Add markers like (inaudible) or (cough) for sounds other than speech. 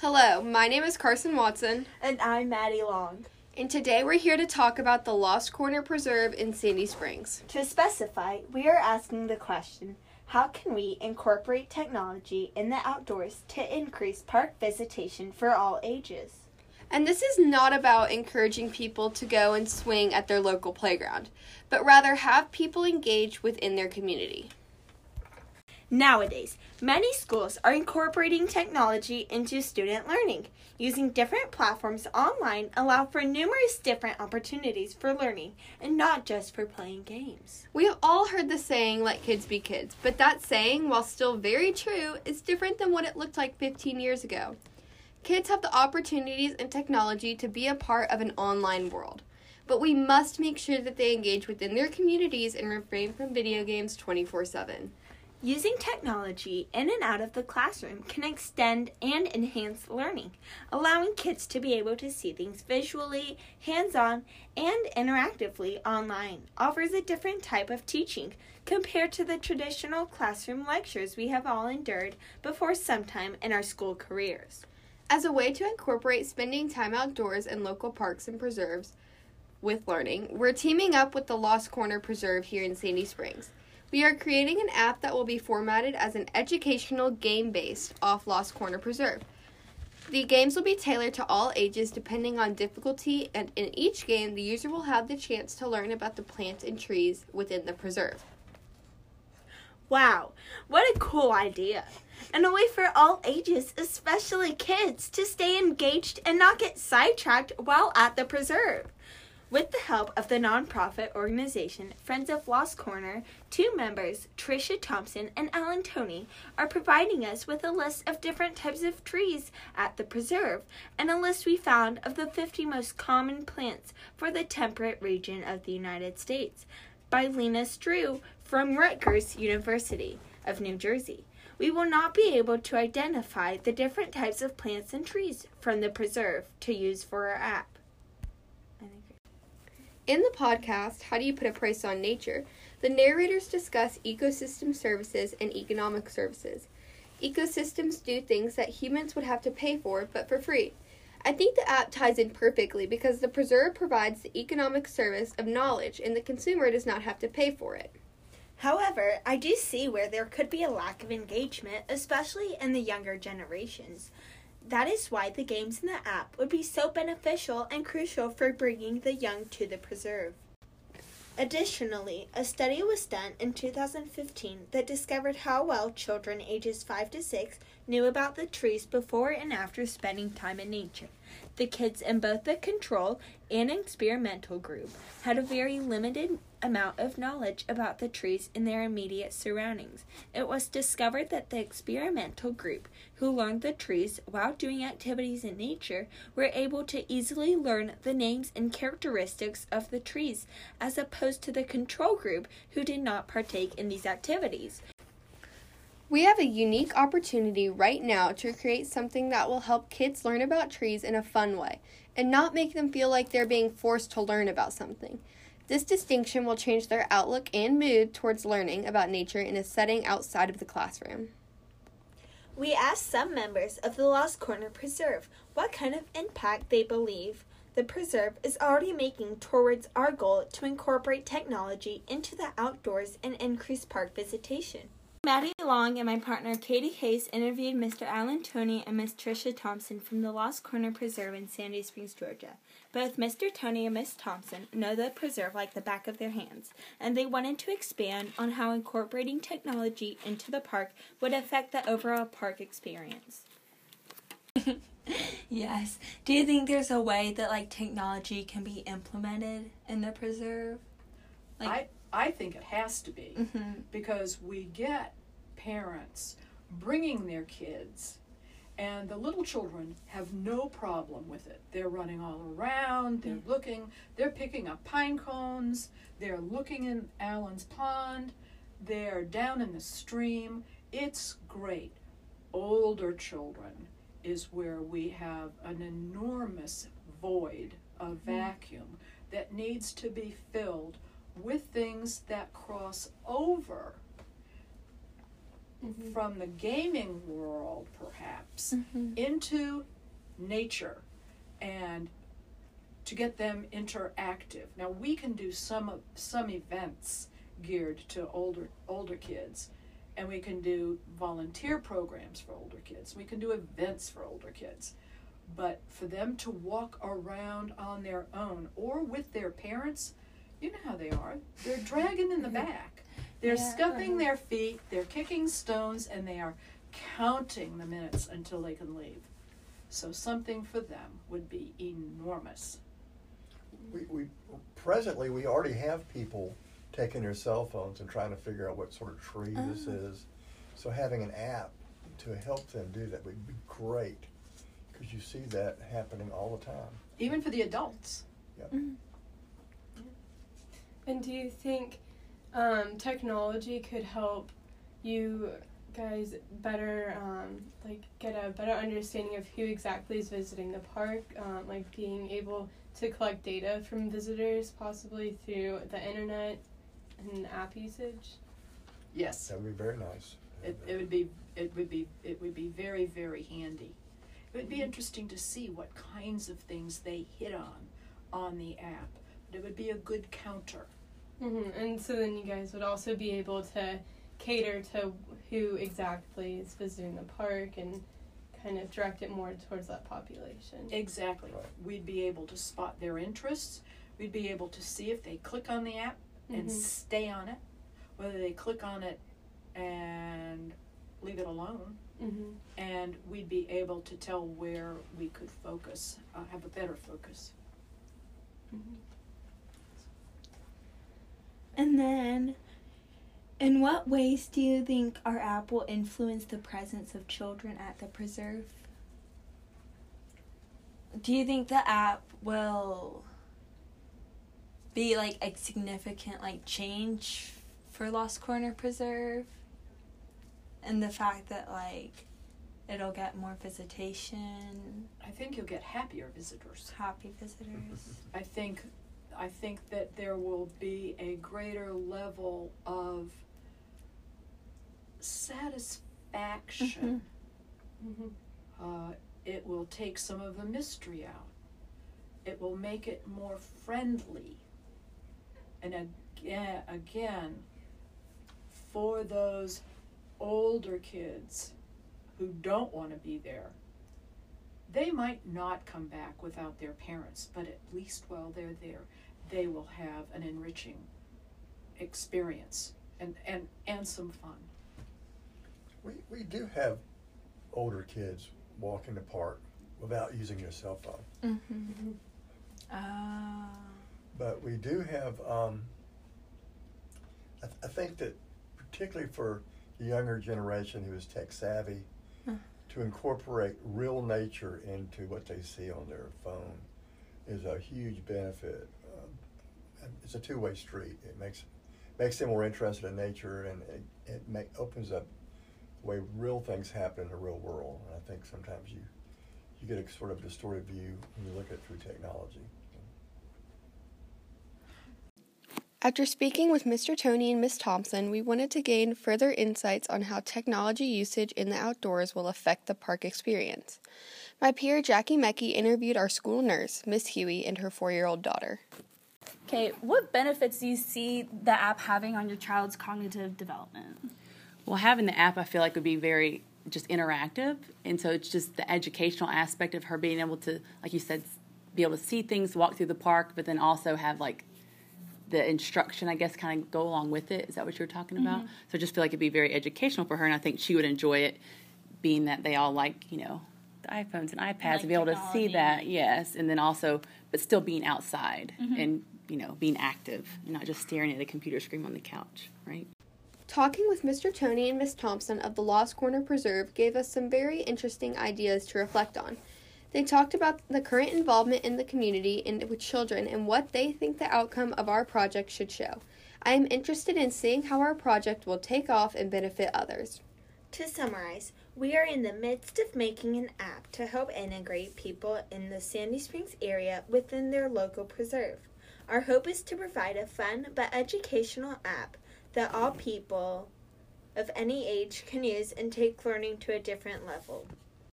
Hello, my name is Carson Watson, And I'm Maddie Long. and today we're here to talk about the Lost Corner Preserve in Sandy Springs. To specify, we are asking the question how can we incorporate technology in the outdoors to increase park visitation for all ages? And this is not about encouraging people to go and swing at their local playground, but rather have people engage within their community. Nowadays, many schools are incorporating technology into student learning. Using different platforms online allow for numerous different opportunities for learning and not just for playing games. We have all heard the saying, let kids be kids, but that saying, while still very true, is different than what it looked like 15 years ago. Kids have the opportunities and technology to be a part of an online world, but we must make sure that they engage within their communities and refrain from video games 24 7. Using technology in and out of the classroom can extend and enhance learning, allowing kids to be able to see things visually, hands on, and interactively online. Offers a different type of teaching compared to the traditional classroom lectures we have all endured before sometime in our school careers. As a way to incorporate spending time outdoors in local parks and preserves with learning, we're teaming up with the Lost Corner Preserve here in Sandy Springs. We are creating an app that will be formatted as an educational game based off Lost Corner Preserve. The games will be tailored to all ages depending on difficulty, and in each game, the user will have the chance to learn about the plants and trees within the preserve. Wow, what a cool idea! And a way for all ages, especially kids, to stay engaged and not get sidetracked while at the preserve. With the help of the nonprofit organization Friends of Lost Corner, two members, Tricia Thompson and Alan Tony, are providing us with a list of different types of trees at the preserve and a list we found of the 50 most common plants for the temperate region of the United States by Lena Strew from Rutgers University of New Jersey. We will not be able to identify the different types of plants and trees from the preserve to use for our app. In the podcast, How Do You Put a Price on Nature? the narrators discuss ecosystem services and economic services. Ecosystems do things that humans would have to pay for, but for free. I think the app ties in perfectly because the preserve provides the economic service of knowledge and the consumer does not have to pay for it. However, I do see where there could be a lack of engagement, especially in the younger generations. That is why the games in the app would be so beneficial and crucial for bringing the young to the preserve. Additionally, a study was done in 2015 that discovered how well children ages 5 to 6 knew about the trees before and after spending time in nature. The kids in both the control and experimental group had a very limited amount of knowledge about the trees in their immediate surroundings. It was discovered that the experimental group, who learned the trees while doing activities in nature, were able to easily learn the names and characteristics of the trees, as opposed to the control group, who did not partake in these activities. We have a unique opportunity right now to create something that will help kids learn about trees in a fun way and not make them feel like they're being forced to learn about something. This distinction will change their outlook and mood towards learning about nature in a setting outside of the classroom. We asked some members of the Lost Corner Preserve what kind of impact they believe the preserve is already making towards our goal to incorporate technology into the outdoors and increase park visitation. Maddie Long and my partner Katie Hayes interviewed Mr. Alan Tony and Ms. Tricia Thompson from the Lost Corner Preserve in Sandy Springs, Georgia. Both Mr. Tony and Miss Thompson know the preserve like the back of their hands, and they wanted to expand on how incorporating technology into the park would affect the overall park experience. (laughs) yes. Do you think there's a way that like technology can be implemented in the preserve? I I think it has to be Mhm. because we get parents bringing their kids and the little children have no problem with it. They're running all around, they're mm. looking, they're picking up pine cones, they're looking in Allen's pond, they're down in the stream. It's great. Older children is where we have an enormous void, a mm. vacuum that needs to be filled with things that cross over Mhm. from the gaming world, perhaps, Mhm. into nature and to get them interactive. Now we can do some of some events geared to older older kids and we can do volunteer programs for older kids. We can do events for older kids. But for them to walk around on their own or with their parents, you know how they are. They're dragging in the back. They're Yeah. scuffing their feet, they're kicking stones, and they are counting the minutes until they can leave. So something for them would be enormous. We, we presently we already have people taking their cell phones and trying to figure out what sort of tree this Oh. is. So having an app to help them do that would be great because you see that happening all the time. Even for the adults. Yep. Mm-hmm. And do you think um, technology could help you guys better, um, like, get a better understanding of who exactly is visiting the park? Um, like, being able to collect data from visitors, possibly through the internet and app usage? Yes. That would be very nice. It, it would be it would be it would be very very handy. It would be interesting to see what kinds of things they hit on on the app. But it would be a good counter. Hmm And so then you guys would also be able to cater to who exactly is visiting the park and kind of direct it more towards that population. Exactly. We'd be able to spot their interests. We'd be able to see if they click on the app and Mhm. stay on it, whether they click on it and leave it alone. hmm And we'd be able to tell where we could focus, uh, have a better focus. And then, in what ways do you think our app will influence the presence of children at the preserve? Do you think the app will be like a significant like change for Lost Corner Preserve? And the fact that like it'll get more visitation, I think you'll get happier visitors. happy visitors. I think I think that there will be a greater level of satisfaction. hmm Uh, it will take some of the mystery out. It will make it more friendly. And again, again, for those older kids who don't want to be there, they might not come back without their parents, but at least while they're there, they will have an enriching experience and, and, and some fun. We, we do have older kids walk in the park without using their cell phone. Mm-hmm. Ah. But we do have, um, I, th- I think that particularly for the younger generation who is tech savvy, Huh. to incorporate real nature into what they see on their phone is a huge benefit. Um, it's a two-way street. It makes makes them more interested in nature, and it, it make, opens up the way real things happen in the real world. And I think sometimes you you get a sort of distorted view when you look at it through technology. After speaking with Mr. Tony and Miss Thompson, we wanted to gain further insights on how technology usage in the outdoors will affect the park experience. My peer Jackie Meckie interviewed our school nurse, Miss Huey, and her four year old daughter. Okay, what benefits do you see the app having on your child's cognitive development? Well, having the app, I feel like would be very just interactive, and so it's just the educational aspect of her being able to, like you said, be able to see things, walk through the park, but then also have like the instruction, I guess, kind of go along with it. Is that what you were talking about? Mm-hmm. So I just feel like it'd be very educational for her, and I think she would enjoy it, being that they all like you know the iPhones and iPads, Like and be able to see that, yes, and then also, but still being outside mm-hmm. and you know being active, and not just staring at a computer screen on the couch, right? Talking with Mr. Tony and Miss Thompson of the Lost Corner Preserve gave us some very interesting ideas to reflect on. They talked about the current involvement in the community and with children and what they think the outcome of our project should show. I am interested in seeing how our project will take off and benefit others. To summarize, we are in the midst of making an app to help integrate people in the Sandy Springs area within their local preserve. Our hope is to provide a fun but educational app that all people of any age can use and take learning to a different level.